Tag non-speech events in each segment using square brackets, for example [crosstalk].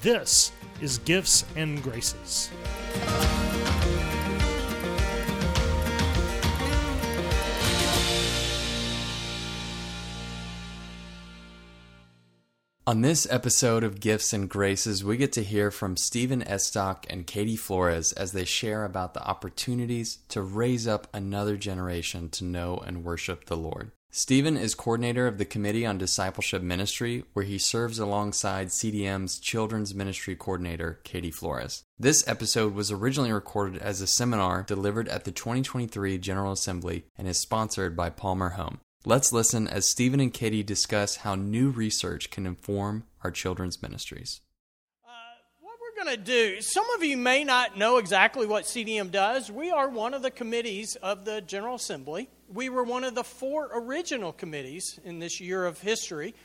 This is Gifts and Graces. On this episode of Gifts and Graces, we get to hear from Stephen Estock and Katie Flores as they share about the opportunities to raise up another generation to know and worship the Lord. Stephen is coordinator of the Committee on Discipleship Ministry, where he serves alongside CDM's Children's Ministry Coordinator, Katie Flores. This episode was originally recorded as a seminar delivered at the 2023 General Assembly and is sponsored by Palmer Home. Let's listen as Stephen and Katie discuss how new research can inform our children's ministries going to do, some of you may not know exactly what CDM does. We are one of the committees of the General Assembly. We were one of the four original committees in this year of history.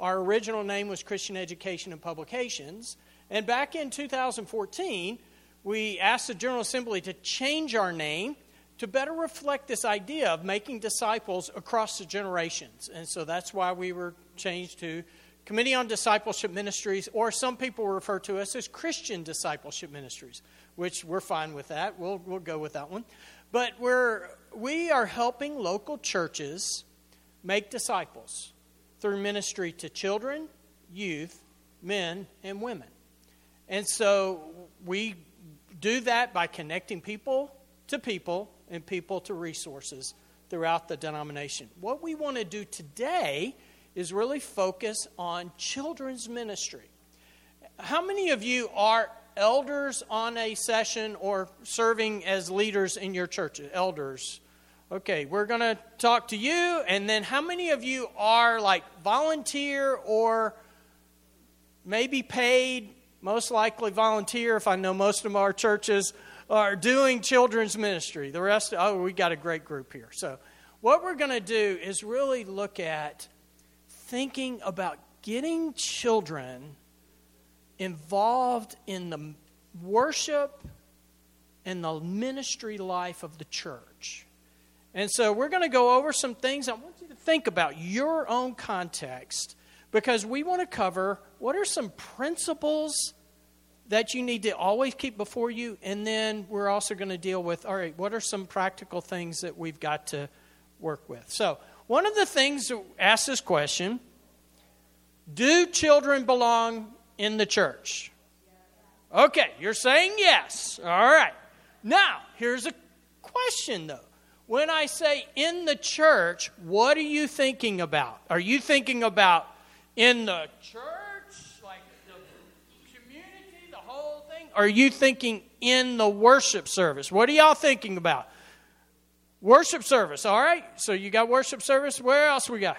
Our original name was Christian Education and Publications. And back in 2014, we asked the General Assembly to change our name to better reflect this idea of making disciples across the generations. And so that's why we were changed to Committee on Discipleship Ministries, or some people refer to us as Christian Discipleship Ministries, which we're fine with that. We'll, we'll go with that one. But we're, we are helping local churches make disciples through ministry to children, youth, men, and women. And so we do that by connecting people to people and people to resources throughout the denomination. What we want to do today is really focus on children's ministry. How many of you are elders on a session or serving as leaders in your church? Elders. Okay, we're going to talk to you. And then how many of you are like volunteer or maybe paid? Most likely volunteer, if I know most of our churches are doing children's ministry. The rest, oh, we got a great group here. So, what we're going to do is really look at thinking about getting children involved in the worship and the ministry life of the church. And so we're going to go over some things. I want you to think about your own context because we want to cover what are some principles that you need to always keep before you. And then we're also going to deal with all right, what are some practical things that we've got to work with? So, one of the things to ask this question Do children belong in the church? Okay, you're saying yes. All right. Now, here's a question though. When I say in the church, what are you thinking about? Are you thinking about in the church, like the community, the whole thing? Are you thinking in the worship service? What are y'all thinking about? Worship service, all right? So you got worship service. Where else we got?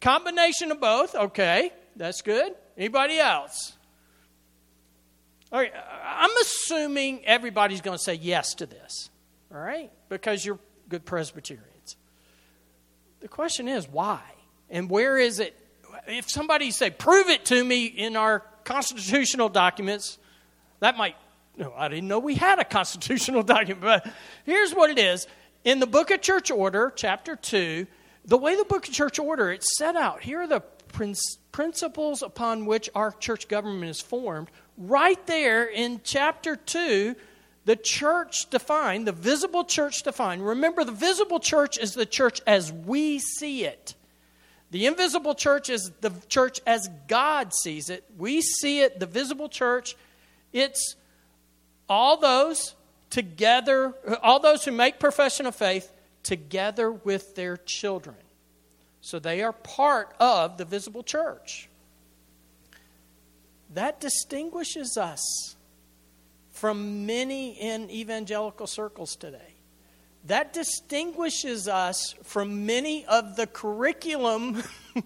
Combination, Combination of both. Okay, that's good. Anybody else? All right, I'm assuming everybody's going to say yes to this, all right? Because you're good Presbyterians. The question is why? And where is it? If somebody say, prove it to me in our constitutional documents, that might, no, I didn't know we had a constitutional [laughs] document, but here's what it is in the book of church order, chapter 2, the way the book of church order, it's set out. Here are the principles upon which our church government is formed. Right there in chapter 2, the church defined, the visible church defined. Remember, the visible church is the church as we see it. The invisible church is the church as God sees it. We see it, the visible church. It's all those together, all those who make profession of faith together with their children. So they are part of the visible church. That distinguishes us from many in evangelical circles today. That distinguishes us from many of the curriculum [laughs]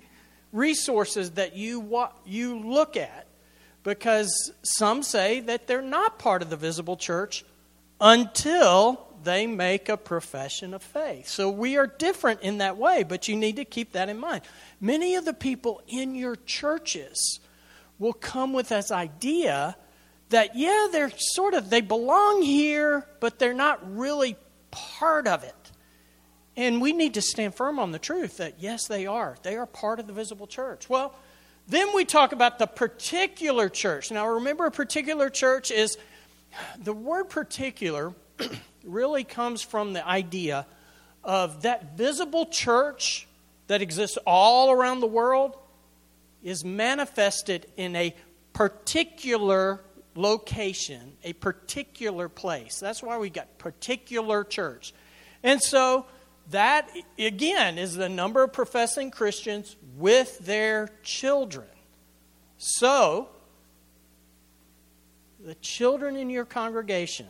resources that you, you look at because some say that they're not part of the visible church until they make a profession of faith. So we are different in that way, but you need to keep that in mind. Many of the people in your churches will come with this idea that, yeah, they're sort of, they belong here, but they're not really part of it. And we need to stand firm on the truth that, yes, they are. They are part of the visible church. Well, then we talk about the particular church. Now, remember, a particular church is the word particular [clears throat] really comes from the idea of that visible church that exists all around the world is manifested in a particular location, a particular place. That's why we got particular church. And so that, again, is the number of professing Christians with their children. So, the children in your congregation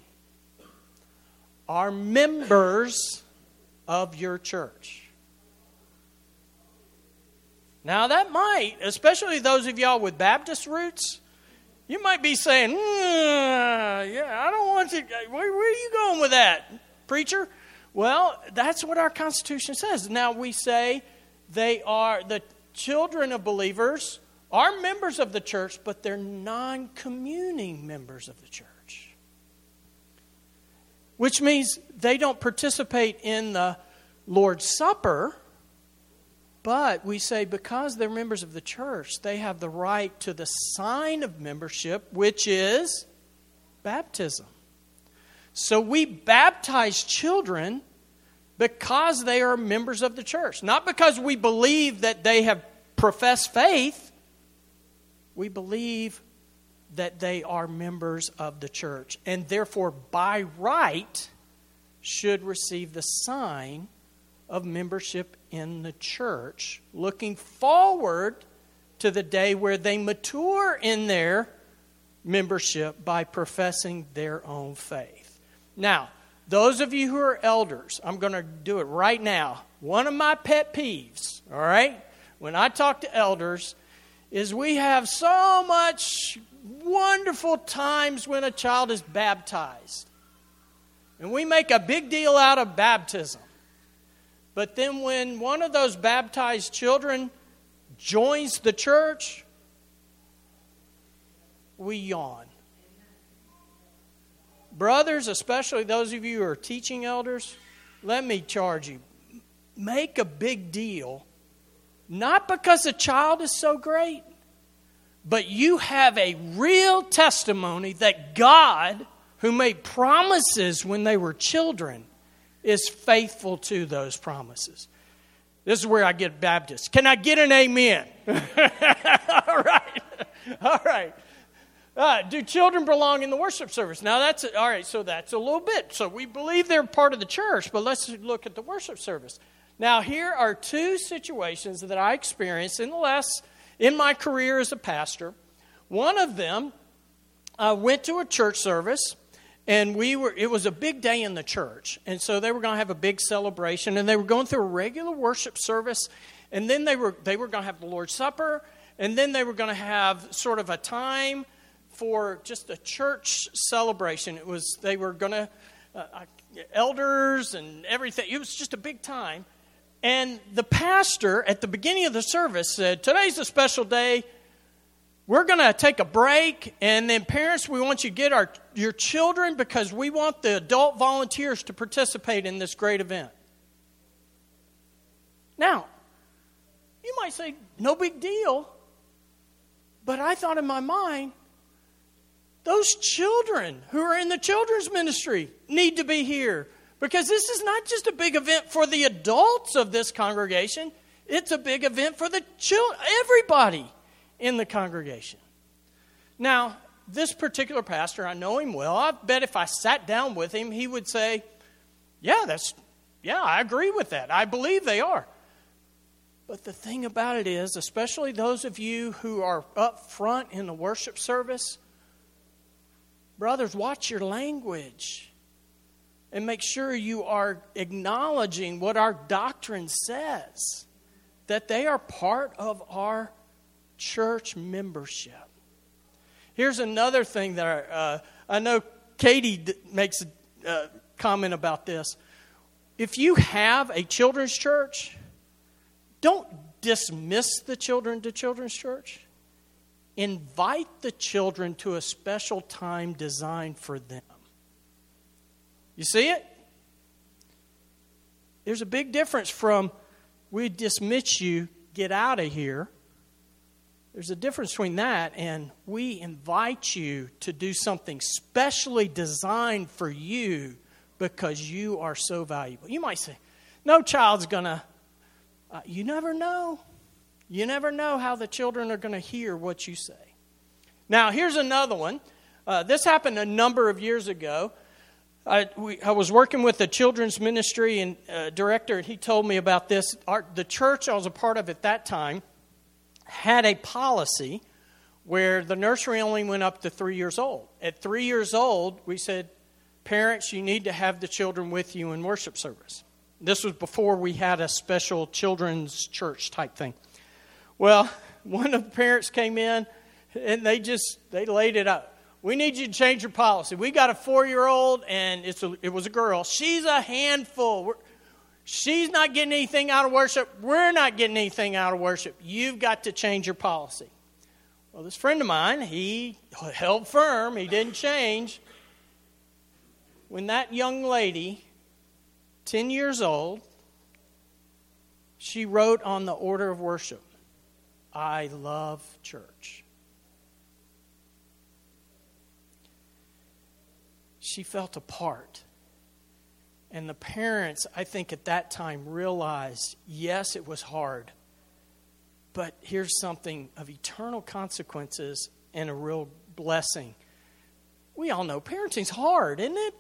are members of your church. Now, that might, especially those of y'all with Baptist roots, you might be saying, mm, Yeah, I don't want to. Where, where are you going with that, preacher? Well, that's what our Constitution says. Now, we say they are the children of believers are members of the church, but they're non communing members of the church. Which means they don't participate in the Lord's Supper but we say because they're members of the church, they have the right to the sign of membership, which is baptism. So we baptize children because they are members of the church, not because we believe that they have professed faith. We believe that they are members of the church and therefore, by right, should receive the sign of membership in the church, looking forward to the day where they mature in their membership by professing their own faith. Now, those of you who are elders, I'm going to do it right now. One of my pet peeves, all right, when I talk to elders, is we have so much wonderful times when a child is baptized. And we make a big deal out of baptism. But then when one of those baptized children joins the church, we yawn. Brothers, especially those of you who are teaching elders, let me charge you. Make a big deal, not because a child is so great, but you have a real testimony that God, who made promises when they were children, is faithful to those promises. This is where I get Baptist. Can I get an amen? [laughs] all right. All right. Uh, do children belong in the worship service? Now that's all right. So that's a little bit. So we believe they're part of the church, but let's look at the worship service. Now here are two situations that I experienced in the last in my career as a pastor. One of them, I went to a church service and we were it was a big day in the church. And so they were going to have a big celebration and they were going through a regular worship service and then they were they were going to have the lord's supper and then they were going to have sort of a time for just a church celebration. It was they were going to uh, uh, elders and everything. It was just a big time and the pastor at the beginning of the service said today's a special day. We're going to take a break, and then parents, we want you to get our, your children because we want the adult volunteers to participate in this great event. Now, you might say, no big deal, but I thought in my mind, those children who are in the children's ministry need to be here because this is not just a big event for the adults of this congregation, It's a big event for the children, everybody in the congregation. Now, this particular pastor, I know him well. I bet if I sat down with him, he would say, "Yeah, that's yeah, I agree with that. I believe they are." But the thing about it is, especially those of you who are up front in the worship service, brothers, watch your language and make sure you are acknowledging what our doctrine says that they are part of our church membership. Here's another thing that I, uh, I know Katie makes a uh, comment about this. If you have a children's church, don't dismiss the children to children's church. Invite the children to a special time designed for them. You see it? There's a big difference from we dismiss you, get out of here. There's a difference between that and we invite you to do something specially designed for you because you are so valuable. You might say, no child's going to uh, you never know. You never know how the children are going to hear what you say. Now, here's another one. Uh, this happened a number of years ago. I, we, I was working with a children's ministry and uh, director, and he told me about this. Our, the church I was a part of at that time had a policy where the nursery only went up to three years old. At three years old, we said, Parents, you need to have the children with you in worship service. This was before we had a special children's church type thing. Well, [laughs] one of the parents came in and they just they laid it out. We need you to change your policy. We got a four-year-old and it's a, it was a girl. She's a handful. We're, she's not getting anything out of worship. We're not getting anything out of worship. You've got to change your policy. Well, this friend of mine, he held firm. He didn't change. When that young lady 10 years old, she wrote on the order of worship, I love church. She felt apart. And the parents, I think at that time, realized yes, it was hard, but here's something of eternal consequences and a real blessing. We all know parenting's hard, isn't it?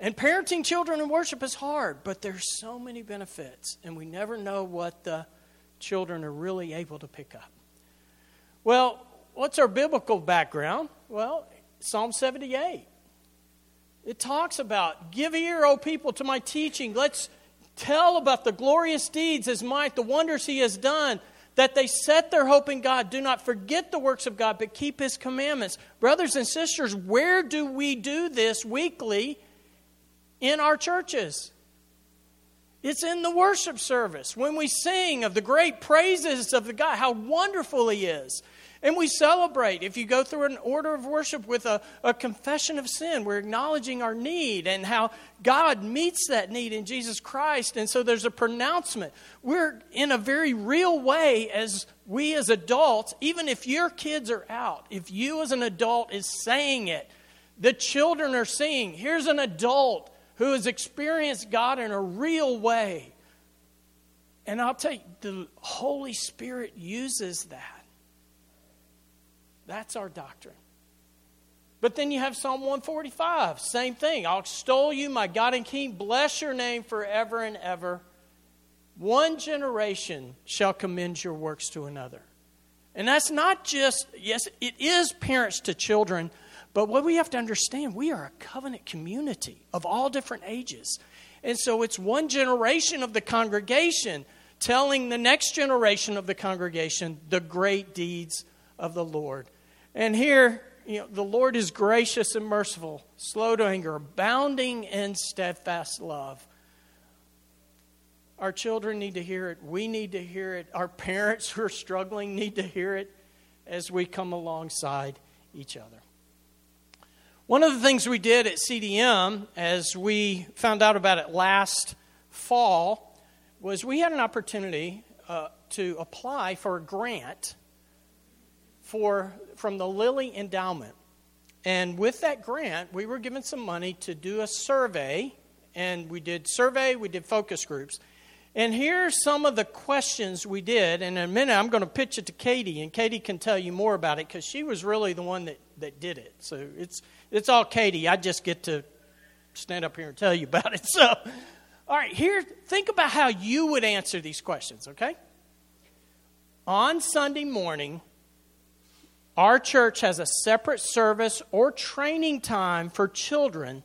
And parenting children in worship is hard, but there's so many benefits, and we never know what the children are really able to pick up. Well, what's our biblical background? Well, Psalm 78. It talks about, Give ear, O people, to my teaching. Let's tell about the glorious deeds, his might, the wonders he has done, that they set their hope in God. Do not forget the works of God, but keep his commandments. Brothers and sisters, where do we do this weekly? in our churches. It's in the worship service when we sing of the great praises of the God, how wonderful He is. And we celebrate. If you go through an order of worship with a, a confession of sin, we're acknowledging our need and how God meets that need in Jesus Christ. And so there's a pronouncement. We're in a very real way as we as adults, even if your kids are out, if you as an adult is saying it, the children are seeing, here's an adult who has experienced God in a real way. And I'll tell you, the Holy Spirit uses that. That's our doctrine. But then you have Psalm 145, same thing. I'll extol you, my God and King, bless your name forever and ever. One generation shall commend your works to another. And that's not just, yes, it is parents to children, but what we have to understand, we are a covenant community of all different ages. And so it's one generation of the congregation telling the next generation of the congregation the great deeds of the Lord. And here, you know, the Lord is gracious and merciful, slow to anger, abounding in steadfast love. Our children need to hear it. We need to hear it. Our parents who are struggling need to hear it as we come alongside each other. One of the things we did at CDM, as we found out about it last fall, was we had an opportunity uh, to apply for a grant for, from the Lilly Endowment. And with that grant, we were given some money to do a survey, and we did survey, we did focus groups. And here are some of the questions we did. And in a minute, I'm going to pitch it to Katie, and Katie can tell you more about it because she was really the one that, that did it. So it's, it's all Katie. I just get to stand up here and tell you about it. [laughs] So, all right, here, think about how you would answer these questions, okay? On Sunday morning, our church has a separate service or training time for children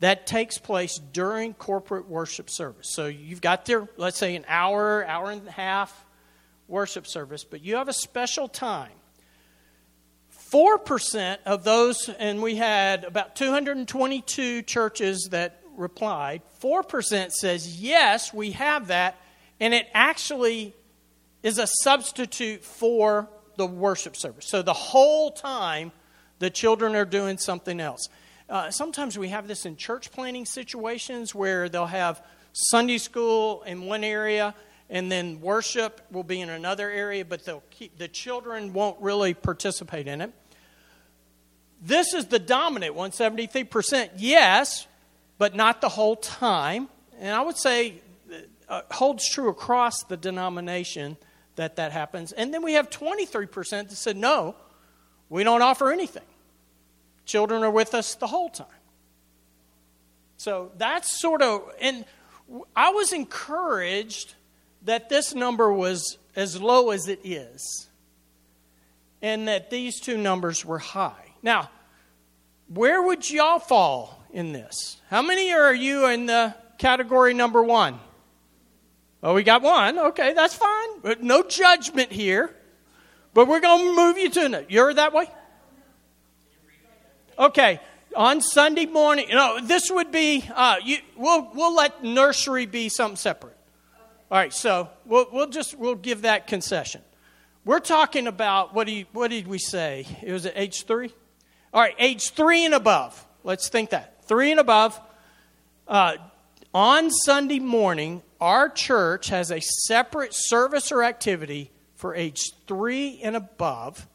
that takes place during corporate worship service. So you've got there, let's say, an hour, hour and a half worship service, but you have a special time. 4% of those, and we had about 222 churches that replied, 4% says, yes, we have that, and it actually is a substitute for the worship service. So the whole time, the children are doing something else. Uh, sometimes we have this in church planning situations where they'll have Sunday school in one area and then worship will be in another area, but they'll keep, the children won't really participate in it. This is the dominant one, 73%. Yes, but not the whole time. And I would say uh, holds true across the denomination that that happens. And then we have 23% that said, no, we don't offer anything. Children are with us the whole time. So that's sort of, and I was encouraged that this number was as low as it is, and that these two numbers were high. Now, where would y'all fall in this? How many are you in the category number one? Oh, we got one. Okay, that's fine. No judgment here. But we're going to move you to You're that way? Okay, on Sunday morning, you know, this would be, uh, you, we'll, we'll let nursery be something separate. All right, so we'll, we'll just, we'll give that concession. We're talking about, what, do you, what did we say? It was at age three? All right, age three and above. Let's think that. Three and above. Uh, on Sunday morning, our church has a separate service or activity for age three and above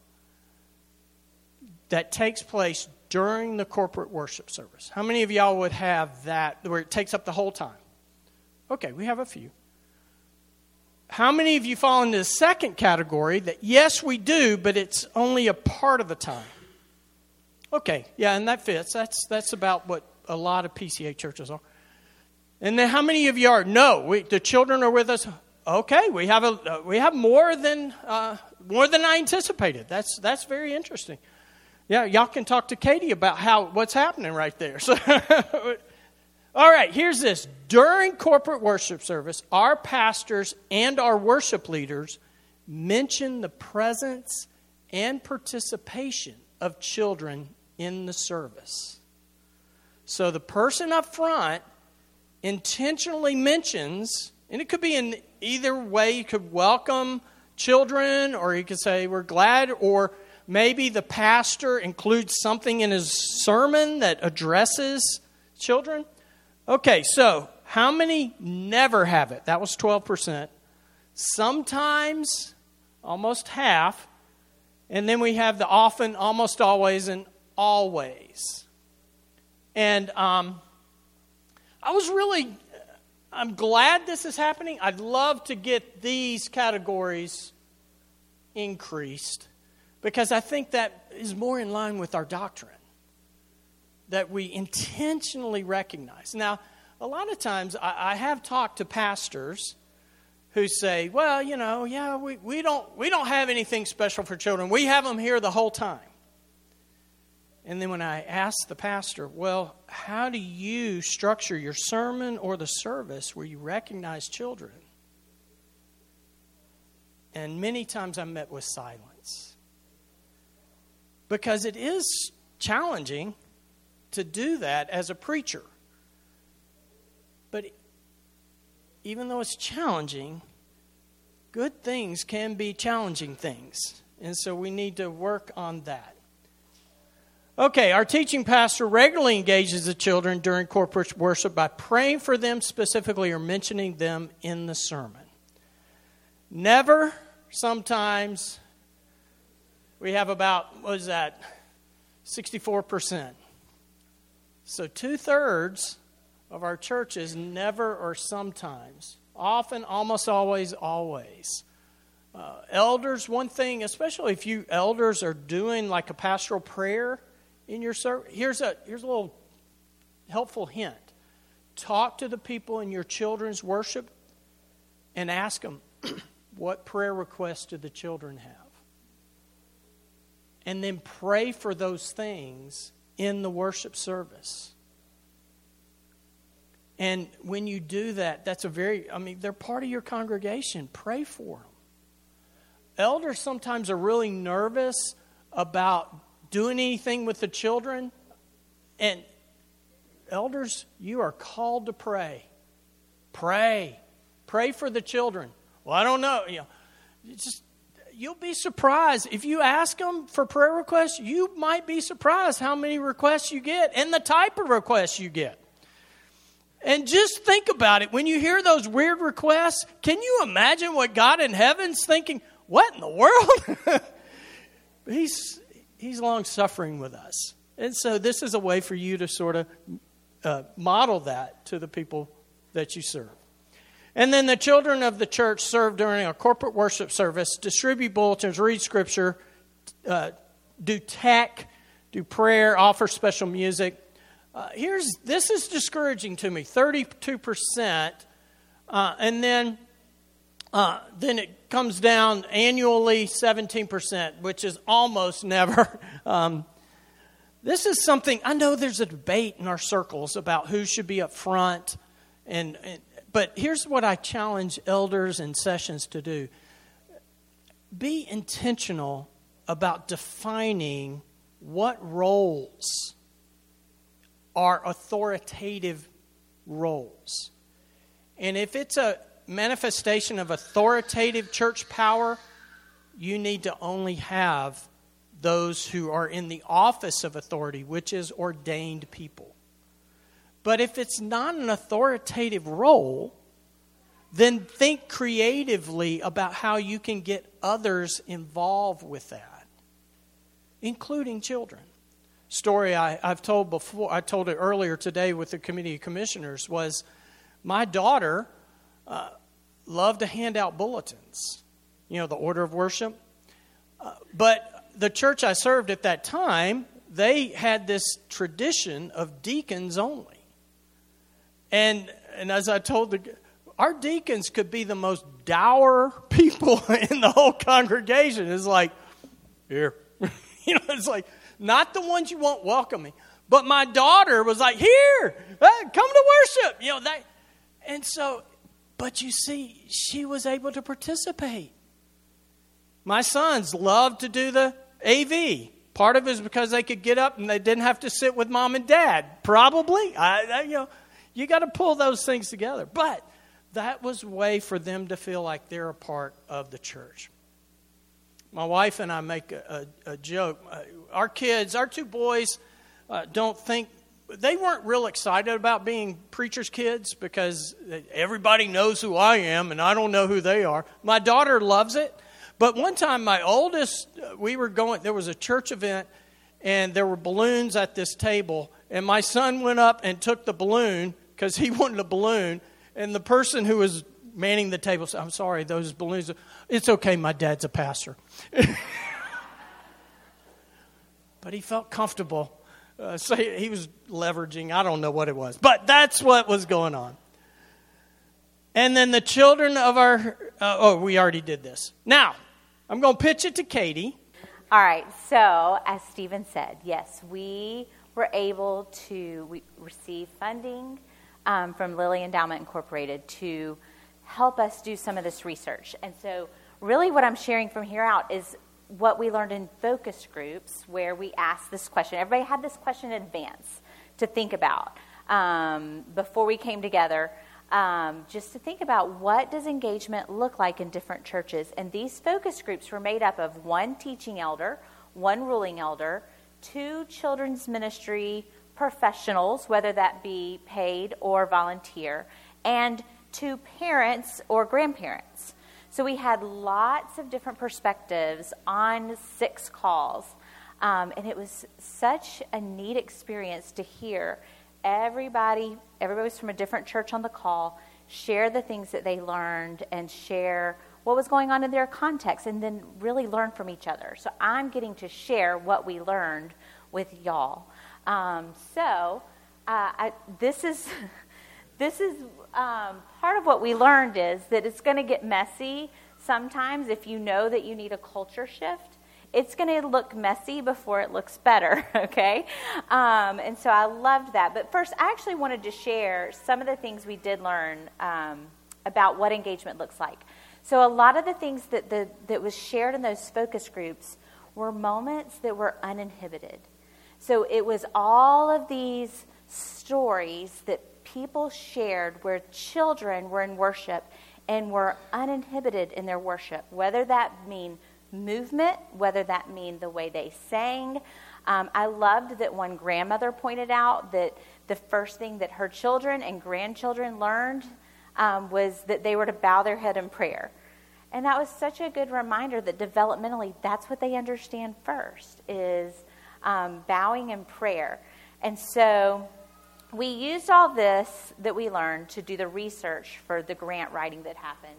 that takes place during the corporate worship service. How many of y'all would have that where it takes up the whole time? Okay, we have a few. How many of you fall into the second category that yes, we do, but it's only a part of the time? Okay, yeah, and that fits. That's that's about what a lot of PCA churches are. And then how many of you are no? We, the children are with us. Okay, we have a uh, we have more than uh, more than I anticipated. That's that's very interesting. Yeah, y'all can talk to Katie about how what's happening right there. [laughs] So, all right, here's this. During corporate worship service, our pastors and our worship leaders mention the presence and participation of children in the service. So the person up front intentionally mentions, and it could be in either way, you could welcome children, or you could say, We're glad, or maybe the pastor includes something in his sermon that addresses children. Okay, so how many never have it? That was 12%. Sometimes, almost half. And then we have the often, almost always, and always. And um, I was really, I'm glad this is happening. I'd love to get these categories increased because I think that is more in line with our doctrine that we intentionally recognize. Now, a lot of times I, I have talked to pastors who say, well, you know, yeah, we, we, don't, we don't have anything special for children. We have them here the whole time. And then when I ask the pastor, well, how do you structure your sermon or the service where you recognize children? And many times I'm met with silence because it is challenging to do that as a preacher. But even though it's challenging, good things can be challenging things. And so we need to work on that. Okay, our teaching pastor regularly engages the children during corporate worship by praying for them specifically or mentioning them in the sermon. Never, sometimes, we have about, what is that, 64%. So two thirds of our churches never or sometimes Often, almost always, always. Uh, elders, one thing, especially if you elders are doing like a pastoral prayer in your service, here's a, here's a little helpful hint. Talk to the people in your children's worship and ask them, [clears throat] what prayer requests do the children have? And then pray for those things in the worship service. And when you do that, that's a very, I mean, they're part of your congregation. Pray for them. Elders sometimes are really nervous about doing anything with the children. And elders, you are called to pray. Pray. Pray for the children. Well, I don't know. You know, just you'll be surprised if you ask them for prayer requests. You might be surprised how many requests you get and the type of requests you get. And just think about it. When you hear those weird requests, can you imagine what God in heaven's thinking? What in the world? [laughs] he's he's long suffering with us, and so this is a way for you to sort of uh, model that to the people that you serve. And then the children of the church serve during a corporate worship service, distribute bulletins, read scripture, uh, do tech, do prayer, offer special music. Uh, here's this is discouraging to me 32%. Uh, and then, uh, then it comes down annually 17%, which is almost never. [laughs] Um, this is something I know there's a debate in our circles about who should be up front and, and but here's what I challenge elders and sessions to do be intentional about defining what roles are authoritative roles. And if it's a manifestation of authoritative church power, you need to only have those who are in the office of authority, which is ordained people. But if it's not an authoritative role, then think creatively about how you can get others involved with that, including children. Story I, have told before, I told it earlier today with the committee of commissioners was my daughter loved to hand out bulletins, you know, the order of worship. Uh, but the church I served at that time, they had this tradition of deacons only. And, and as I told the, our deacons could be the most dour [laughs] people in the whole congregation. It's like, here. [laughs] you know, it's like, not the ones you want welcoming. But my daughter was like, here, come to worship. You know, that. And so, but you see, she was able to participate. My sons loved to do the AV. Part of it is because they could get up and they didn't have to sit with mom and dad. Probably. I, I you know, you got to pull those things together. But that was a way for them to feel like they're a part of the church. My wife and I make a, a, a joke. Uh, our kids, our two boys, uh, don't think they weren't real excited about being preachers' kids because everybody knows who I am and I don't know who they are. My daughter loves it. But one time, my oldest, uh, we were going, there was a church event and there were balloons at this table. And my son went up and took the balloon because he [laughs] wanted a balloon. And the person who was manning the table said, I'm sorry, those balloons, it's okay, my dad's a pastor. [laughs] but he felt comfortable. Uh, so he was leveraging, I don't know what it was, but that's what was going on. And then the children of our, uh, oh, we already did this. Now, I'm going to pitch it to Katie. All right, so as Stephen said, yes, we were able to receive funding um, from Lilly Endowment Incorporated to help us do some of this research. And so, really, what I'm sharing from here out is what we learned in focus groups where we asked this question. Everybody had this question in advance to think about um, before we came together. Um, just to think about what does engagement look like in different churches and these focus groups were made up of one teaching elder one ruling elder two children's ministry professionals, whether that be paid or volunteer, and two parents or grandparents. So we had lots of different perspectives on six calls. Um, and it was such a neat experience to hear everybody, everybody was from a different church on the call, share the things that they learned and share what was going on in their context and then really learn from each other. So I'm getting to share what we learned with y'all. Um, so uh, I, this is [laughs] this is um, part of what we learned is that it's going to get messy sometimes if you know that you need a culture shift it's going to look messy before it looks better, [laughs] okay? Um, and so I loved that. But first, I actually wanted to share some of the things we did learn um, about what engagement looks like. So a lot of the things that, the, that was shared in those focus groups were moments that were uninhibited. So it was all of these stories that people shared where children were in worship and were uninhibited in their worship, whether that mean movement, whether that mean the way they sang. Um, I loved that one grandmother pointed out that the first thing that her children and grandchildren learned um, was that they were to bow their head in prayer. And that was such a good reminder that developmentally, that's what they understand first is um, bowing in prayer. And so we used all this that we learned to do the research for the grant writing that happened.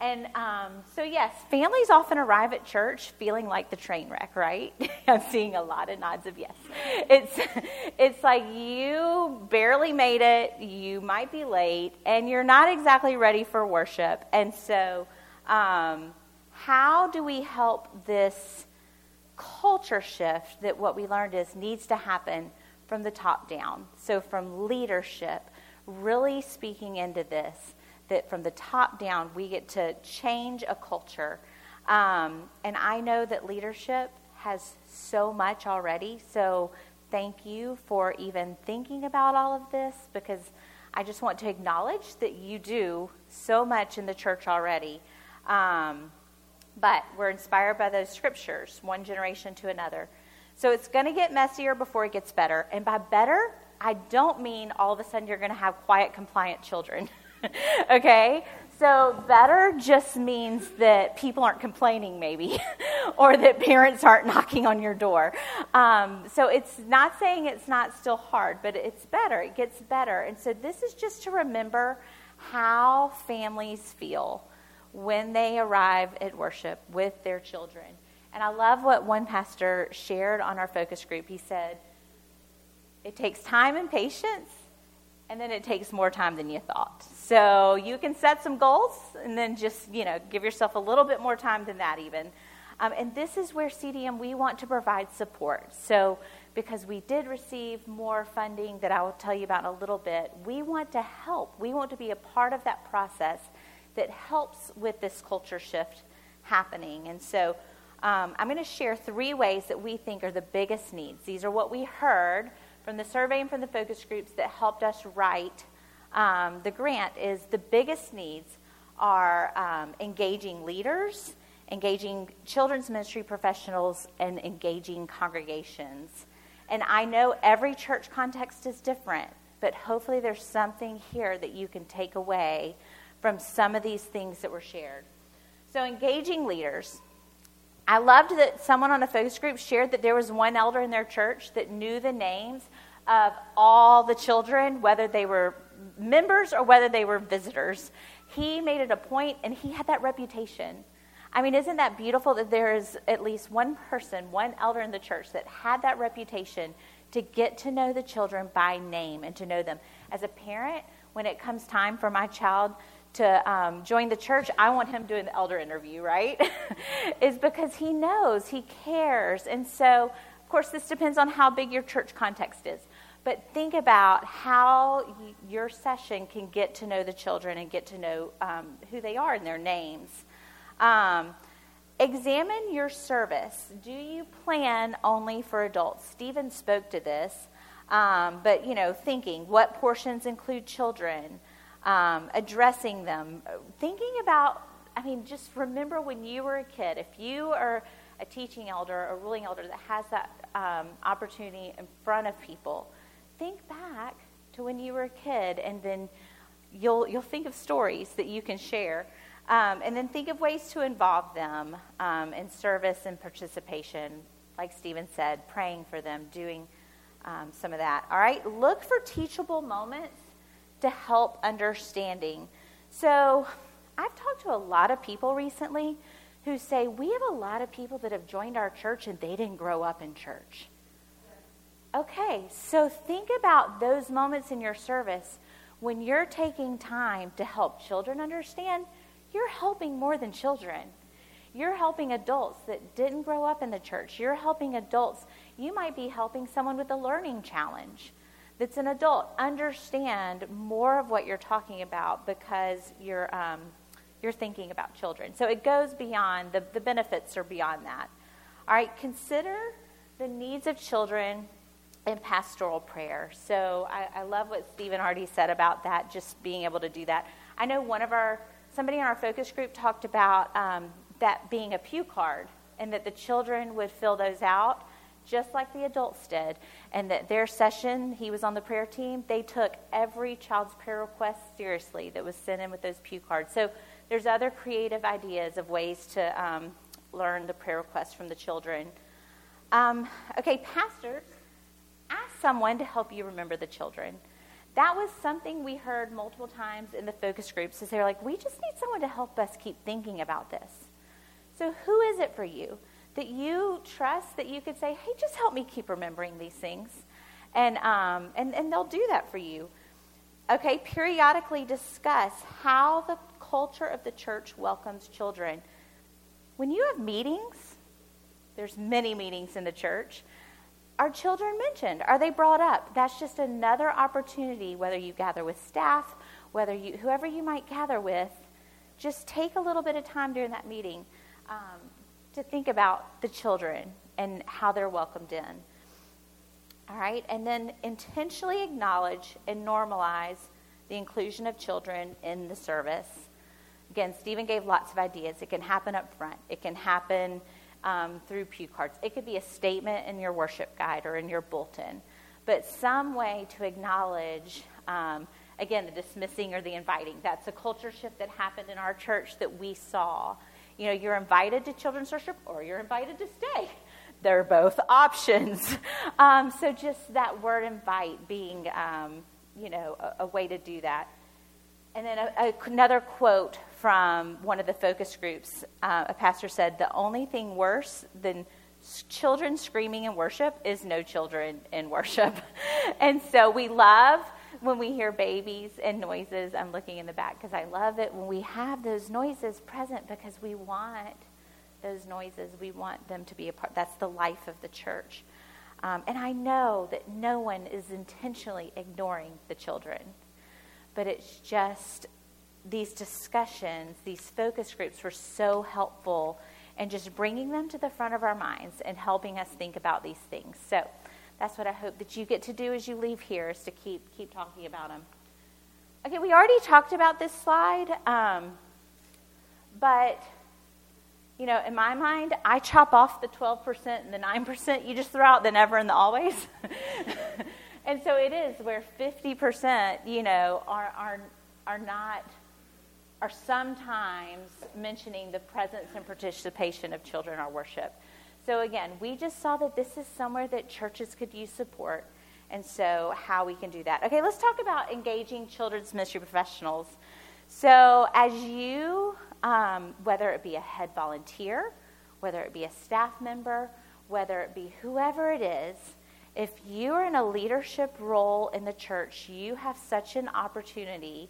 And um, so, yes, families often arrive at church feeling like the train wreck, right? [laughs] I'm seeing a lot of nods of yes. It's, [laughs] it's like you barely made it, you might be late, and you're not exactly ready for worship. And so, um, how do we help this culture shift that what we learned is needs to happen from the top down? So, from leadership, really speaking into this that from the top down, we get to change a culture. Um, and I know that leadership has so much already. So thank you for even thinking about all of this because I just want to acknowledge that you do so much in the church already. Um, but we're inspired by those scriptures, one generation to another. So it's going to get messier before it gets better. And by better, I don't mean all of a sudden you're going to have quiet, compliant children. [laughs] okay? So, better just means that people aren't complaining, maybe, [laughs] or that parents aren't knocking on your door. Um, so, it's not saying it's not still hard, but it's better. It gets better. And so, this is just to remember how families feel when they arrive at worship with their children. And I love what one pastor shared on our focus group. He said, It takes time and patience and then it takes more time than you thought. So you can set some goals and then just, you know, give yourself a little bit more time than that even. Um, and this is where CDM, we want to provide support. So because we did receive more funding that I will tell you about in a little bit, we want to help. We want to be a part of that process that helps with this culture shift happening. And so um, I'm going to share three ways that we think are the biggest needs. These are what we heard from the survey and from the focus groups that helped us write um, the grant is the biggest needs are um, engaging leaders, engaging children's ministry professionals, and engaging congregations. And I know every church context is different, but hopefully there's something here that you can take away from some of these things that were shared. So, engaging leaders. I loved that someone on a focus group shared that there was one elder in their church that knew the names of all the children, whether they were members or whether they were visitors. He made it a point, and he had that reputation. I mean, isn't that beautiful that there is at least one person, one elder in the church that had that reputation to get to know the children by name and to know them? As a parent, when it comes time for my child to um, join the church, I want him doing the elder interview, right? [laughs] is because he knows, he cares. And so, of course, this depends on how big your church context is. But think about how your session can get to know the children and get to know um, who they are and their names. Um, examine your service. Do you plan only for adults? Stephen spoke to this, um, but you know, thinking what portions include children, um, addressing them, thinking about. I mean, just remember when you were a kid. If you are a teaching elder, a ruling elder that has that um, opportunity in front of people think back to when you were a kid, and then you'll, you'll think of stories that you can share. Um, and then think of ways to involve them um, in service and participation. Like Stephen said, praying for them, doing um, some of that. All right, look for teachable moments to help understanding. So, I've talked to a lot of people recently who say, We have a lot of people that have joined our church and they didn't grow up in church. Okay, so think about those moments in your service when you're taking time to help children understand, you're helping more than children. You're helping adults that didn't grow up in the church. You're helping adults. You might be helping someone with a learning challenge that's an adult understand more of what you're talking about because you're, um, you're thinking about children. So it goes beyond, the, the benefits are beyond that. All right, consider the needs of children in pastoral prayer. So I, I love what Stephen already said about that, just being able to do that. I know one of our, somebody in our focus group talked about um, that being a pew card and that the children would fill those out just like the adults did. And that their session, he was on the prayer team, they took every child's prayer request seriously that was sent in with those pew cards. So there's other creative ideas of ways to um, learn the prayer requests from the children. Um, okay, pastors, ask someone to help you remember the children. That was something we heard multiple times in the focus groups. Is they're like, we just need someone to help us keep thinking about this. So who is it for you? That you trust that you could say, hey, just help me keep remembering these things. And, um, and, and they'll do that for you. Okay, periodically discuss how the culture of the church welcomes children. When you have meetings, there's many meetings in the church. Are children mentioned? Are they brought up? That's just another opportunity, whether you gather with staff, whether you, whoever you might gather with, just take a little bit of time during that meeting. Um, to think about the children and how they're welcomed in. All right, and then intentionally acknowledge and normalize the inclusion of children in the service. Again, Stephen gave lots of ideas. It can happen up front, it can happen um, through pew cards, it could be a statement in your worship guide or in your bulletin, but some way to acknowledge. Um, again, the dismissing or the inviting. That's a culture shift that happened in our church that we saw you know, you're invited to children's worship or you're invited to stay. [laughs] They're both [laughs] options. Um, so just that word invite being, um, you know, a, a, way to do that. And then a, a, another quote from one of the focus groups. Uh, a pastor said, "The only thing worse than children screaming in worship is no children in worship." [laughs] and so we love when we hear babies and noises, I'm looking in the back because I love it when we have those noises present because we want those noises. We want them to be a part. That's the life of the church. Um, and I know that no one is intentionally ignoring the children, but it's just these discussions, these focus groups were so helpful and just bringing them to the front of our minds and helping us think about these things. So, that's what I hope that you get to do as you leave here is to keep keep talking about them. Okay, we already talked about this slide, um, but you know, in my mind, I chop off the 12% and the 9% you just throw out the never and the always. [laughs] and so it is where 50%, you know, are, are, are not, are sometimes mentioning the presence and participation of children in our worship. So, again, we just saw that this is somewhere that churches could use support, and so how we can do that. Okay, let's talk about engaging children's ministry professionals. So, as you, um, whether it be a head volunteer, whether it be a staff member, whether it be whoever it is, if you're in a leadership role in the church, you have such an opportunity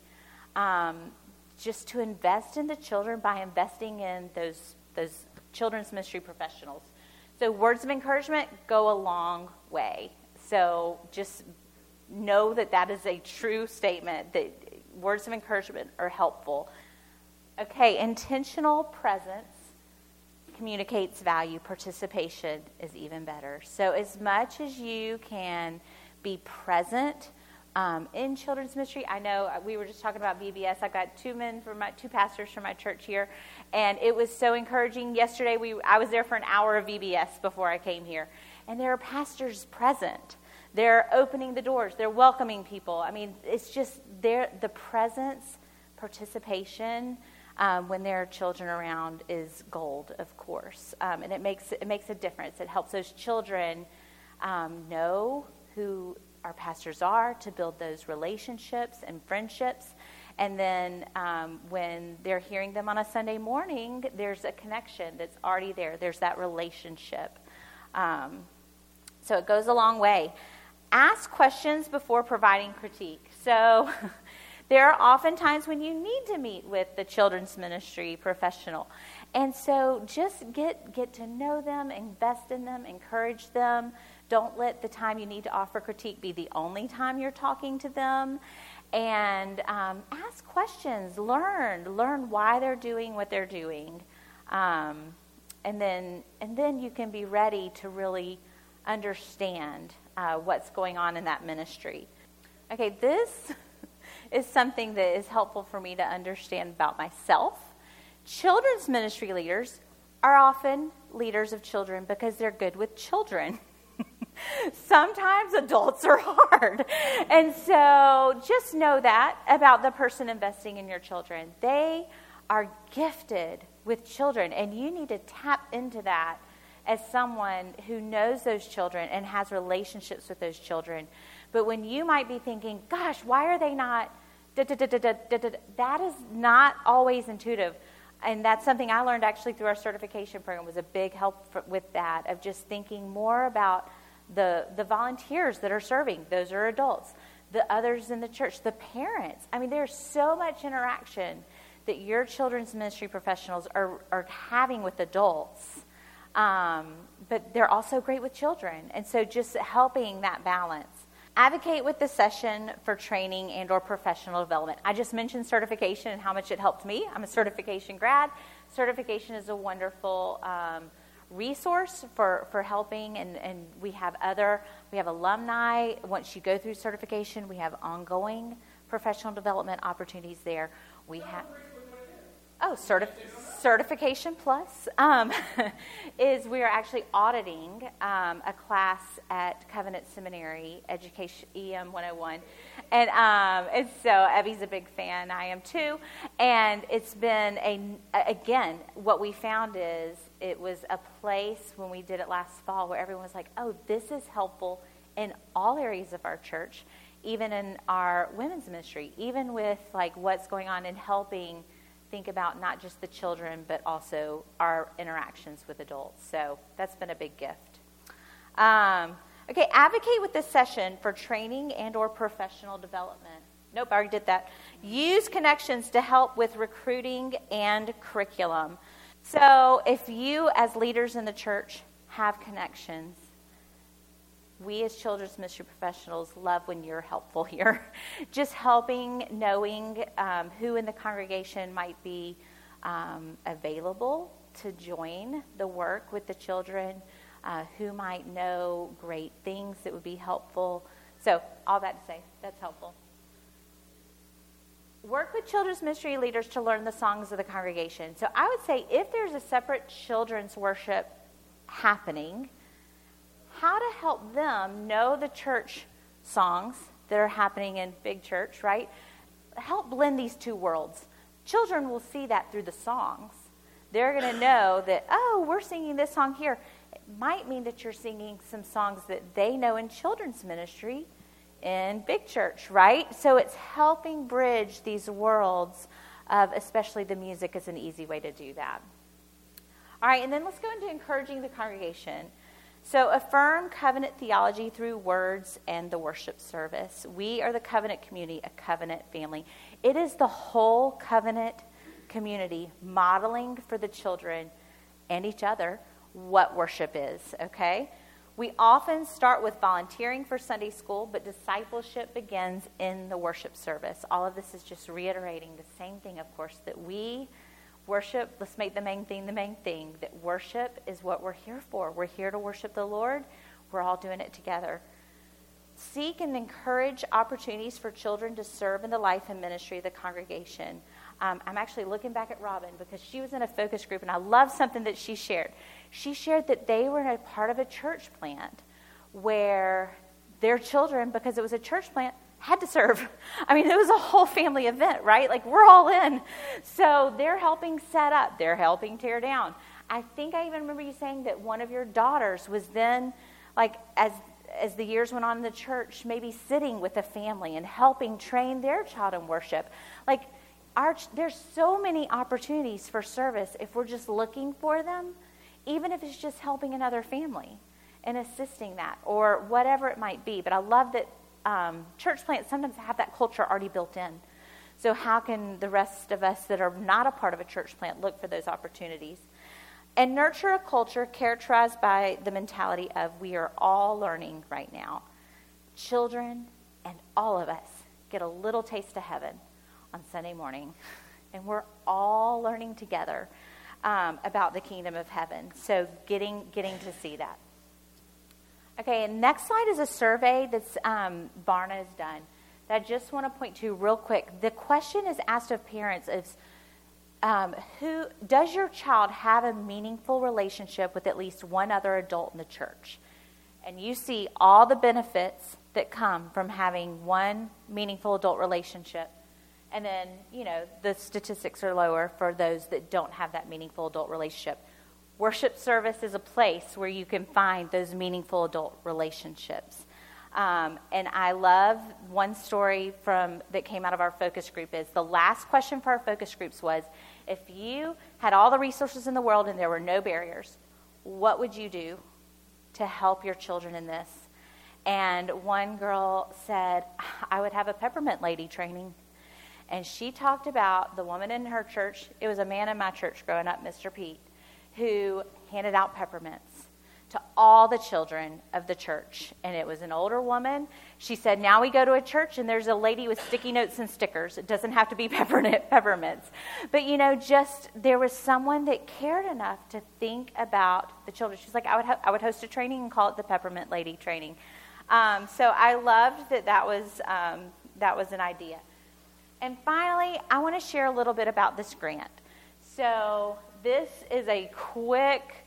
um, just to invest in the children by investing in those, those children's ministry professionals. So, words of encouragement go a long way. So, just know that that is a true statement, that words of encouragement are helpful. Okay, intentional presence communicates value, participation is even better. So, as much as you can be present, um, in children's ministry. I know uh, we were just talking about VBS. I've got two men from my two pastors from my church here, and it was so encouraging. Yesterday, we I was there for an hour of VBS before I came here, and there are pastors present. They're opening the doors. They're welcoming people. I mean, it's just there. The presence, participation. Um, when there are children around is gold, of course, um, and it makes it makes a difference. It helps those children um, know who our pastors are to build those relationships and friendships. And then um, when they're hearing them on a Sunday morning, there's a connection that's already there. There's that relationship. Um, so it goes a long way. Ask questions before providing critique. So [laughs] there are often times when you need to meet with the children's ministry professional. And so just get, get to know them, invest in them, encourage them. Don't let the time you need to offer critique be the only time you're talking to them and um, ask questions, learn, learn why they're doing what they're doing, um, and then and then you can be ready to really understand uh, what's going on in that ministry. Okay, this [laughs] is something that is helpful for me to understand about myself. Children's ministry leaders are often leaders of children because they're good with children. [laughs] sometimes adults are hard. And so just know that about the person investing in your children. They are gifted with children, and you need to tap into that as someone who knows those children and has relationships with those children. But when you might be thinking, gosh, why are they not? That is not always intuitive. And that's something I learned actually through our certification program was a big help for, with that of just thinking more about the, the volunteers that are serving, those are adults, the others in the church, the parents. I mean, there's so much interaction that your children's ministry professionals are, are having with adults. Um, but they're also great with children. And so just helping that balance. Advocate with the session for training and or professional development. I just mentioned certification and how much it helped me. I'm a certification grad. Certification is a wonderful um, resource for, for helping and, and we have other we have alumni. Once you go through certification we have ongoing professional development opportunities there. We have oh certif- certification plus um, [laughs] is we are actually auditing um, a class at covenant seminary education em 101 and, um, and so Evie's a big fan I am too. And it's been a again what we found is it was a place when we did it last fall where everyone was like, oh, this is helpful in all areas of our church, even in our women's ministry, even with like what's going on in helping think about not just the children, but also our interactions with adults. So that's been a big gift. Um, okay, advocate with this session for training and or professional development. Nope, I already did that. Use connections to help with recruiting and curriculum. So, if you, as leaders in the church, have connections, we as children's ministry professionals love when you're helpful here. [laughs] Just helping, knowing um, who in the congregation might be um, available to join the work with the children, uh, who might know great things that would be helpful. So, all that to say, that's helpful. Work with children's ministry leaders to learn the songs of the congregation. So I would say if there's a separate children's worship happening, how to help them know the church songs that are happening in big church, right? Help blend these two worlds. Children will see that through the songs. They're going [coughs] to know that, oh, we're singing this song here. It might mean that you're singing some songs that they know in children's ministry in big church, right? So it's helping bridge these worlds of especially the music is an easy way to do that. All right, and then let's go into encouraging the congregation. So, affirm covenant theology through words and the worship service. We are the covenant community, a covenant family. It is the whole covenant community modeling for the children and each other what worship is, okay? We often start with volunteering for Sunday school, but discipleship begins in the worship service. All of this is just reiterating the same thing, of course, that we worship, let's make the main thing the main thing, that worship is what we're here for. We're here to worship the Lord, we're all doing it together. Seek and encourage opportunities for children to serve in the life and ministry of the congregation. Um, I'm actually looking back at Robin because she was in a focus group, and I love something that she shared she shared that they were a part of a church plant where their children, because it was a church plant, had to serve. [laughs] I mean, it was a whole family event, right? Like, we're all in. So they're helping set up, they're helping tear down. I think I even remember you saying that one of your daughters was then, like, as as the years went on in the church, maybe sitting with a family and helping train their child in worship. Like, our, there's so many opportunities for service if we're just looking for them, even if it's just helping another family and assisting that or whatever it might be. But I love that um, church plants sometimes have that culture already built in. So, how can the rest of us that are not a part of a church plant look for those opportunities? And nurture a culture characterized by the mentality of we are all learning right now. Children and all of us get a little taste of heaven on Sunday morning, [laughs] and we're all learning together um, about the kingdom of heaven. So, getting, getting to see that. Okay, and next slide is a survey that's um, Barna has done that I just want to point to real quick. The question is asked of parents is, um, who does your child have a meaningful relationship with at least one other adult in the church? And you see all the benefits that come from having one meaningful adult relationship. And then, you know, the statistics are lower for those that don't have that meaningful adult relationship. Worship service is a place where you can find those meaningful adult relationships. Um, and I love one story from that came out of our focus group is the last question for our focus groups was if you had all the resources in the world and there were no barriers, what would you do to help your children in this? And one girl said, I would have a peppermint lady training. And she talked about the woman in her church. It was a man in my church growing up, Mr. Pete who handed out peppermints to all the children of the church. And it was an older woman. She said, Now we go to a church and there's a lady with sticky notes and stickers. It doesn't have to be [laughs] peppermint, peppermints. But, you know, just there was someone that cared enough to think about the children. She's like, I would, ho- I would host a training and call it the Peppermint Lady Training. Um, so I loved that that was, um, that was an idea. And finally, I want to share a little bit about this grant. So this is a quick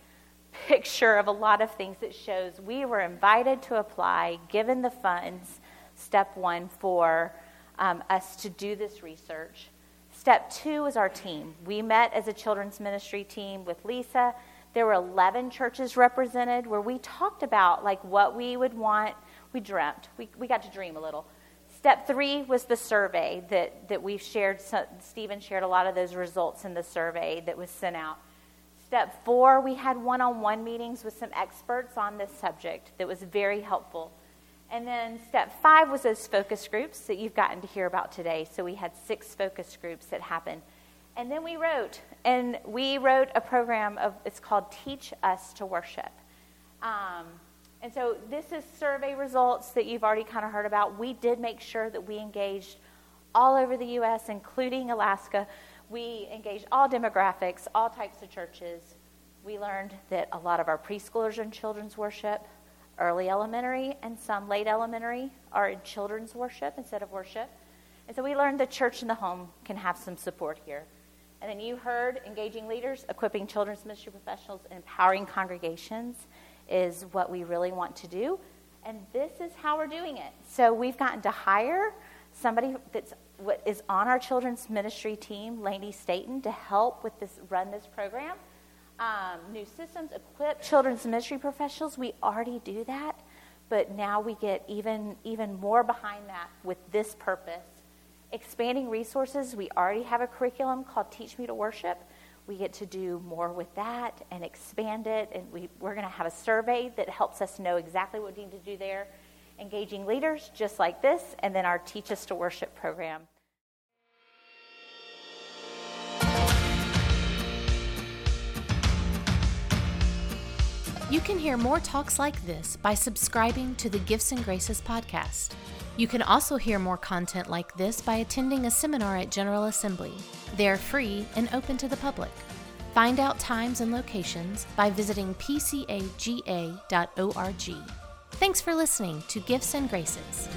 picture of a lot of things that shows we were invited to apply, given the funds, step one, for um, us to do this research. Step two is our team. We met as a children's ministry team with Lisa. There were 11 churches represented where we talked about like what we would want. We dreamt. We, we got to dream a little. Step three was the survey that, that we've shared. So Stephen shared a lot of those results in the survey that was sent out. Step four, we had one on one meetings with some experts on this subject that was very helpful. And then step five was those focus groups that you've gotten to hear about today. So we had six focus groups that happened. And then we wrote, and we wrote a program of, it's called Teach Us to Worship. Um, and so this is survey results that you've already kind of heard about. We did make sure that we engaged all over the U.S., including Alaska. We engaged all demographics, all types of churches. We learned that a lot of our preschoolers are in children's worship, early elementary, and some late elementary are in children's worship instead of worship. And so we learned the church in the home can have some support here. And then you heard engaging leaders, equipping children's ministry professionals, and empowering congregations is what we really want to do. And this is how we're doing it. So we've gotten to hire somebody that's what is on our children's ministry team, Lainey Staten, to help with this run this program. Um, new systems, equip children's ministry professionals. We already do that, but now we get even even more behind that with this purpose. Expanding resources. We already have a curriculum called Teach Me to Worship we get to do more with that and expand it. And we, we're going to have a survey that helps us know exactly what we need to do there. Engaging leaders just like this, and then our Teach Us to Worship program. You can hear more talks like this by subscribing to the Gifts and Graces podcast. You can also hear more content like this by attending a seminar at General Assembly. They are free and open to the public. Find out times and locations by visiting pcaga.org. Thanks for listening to Gifts and Graces.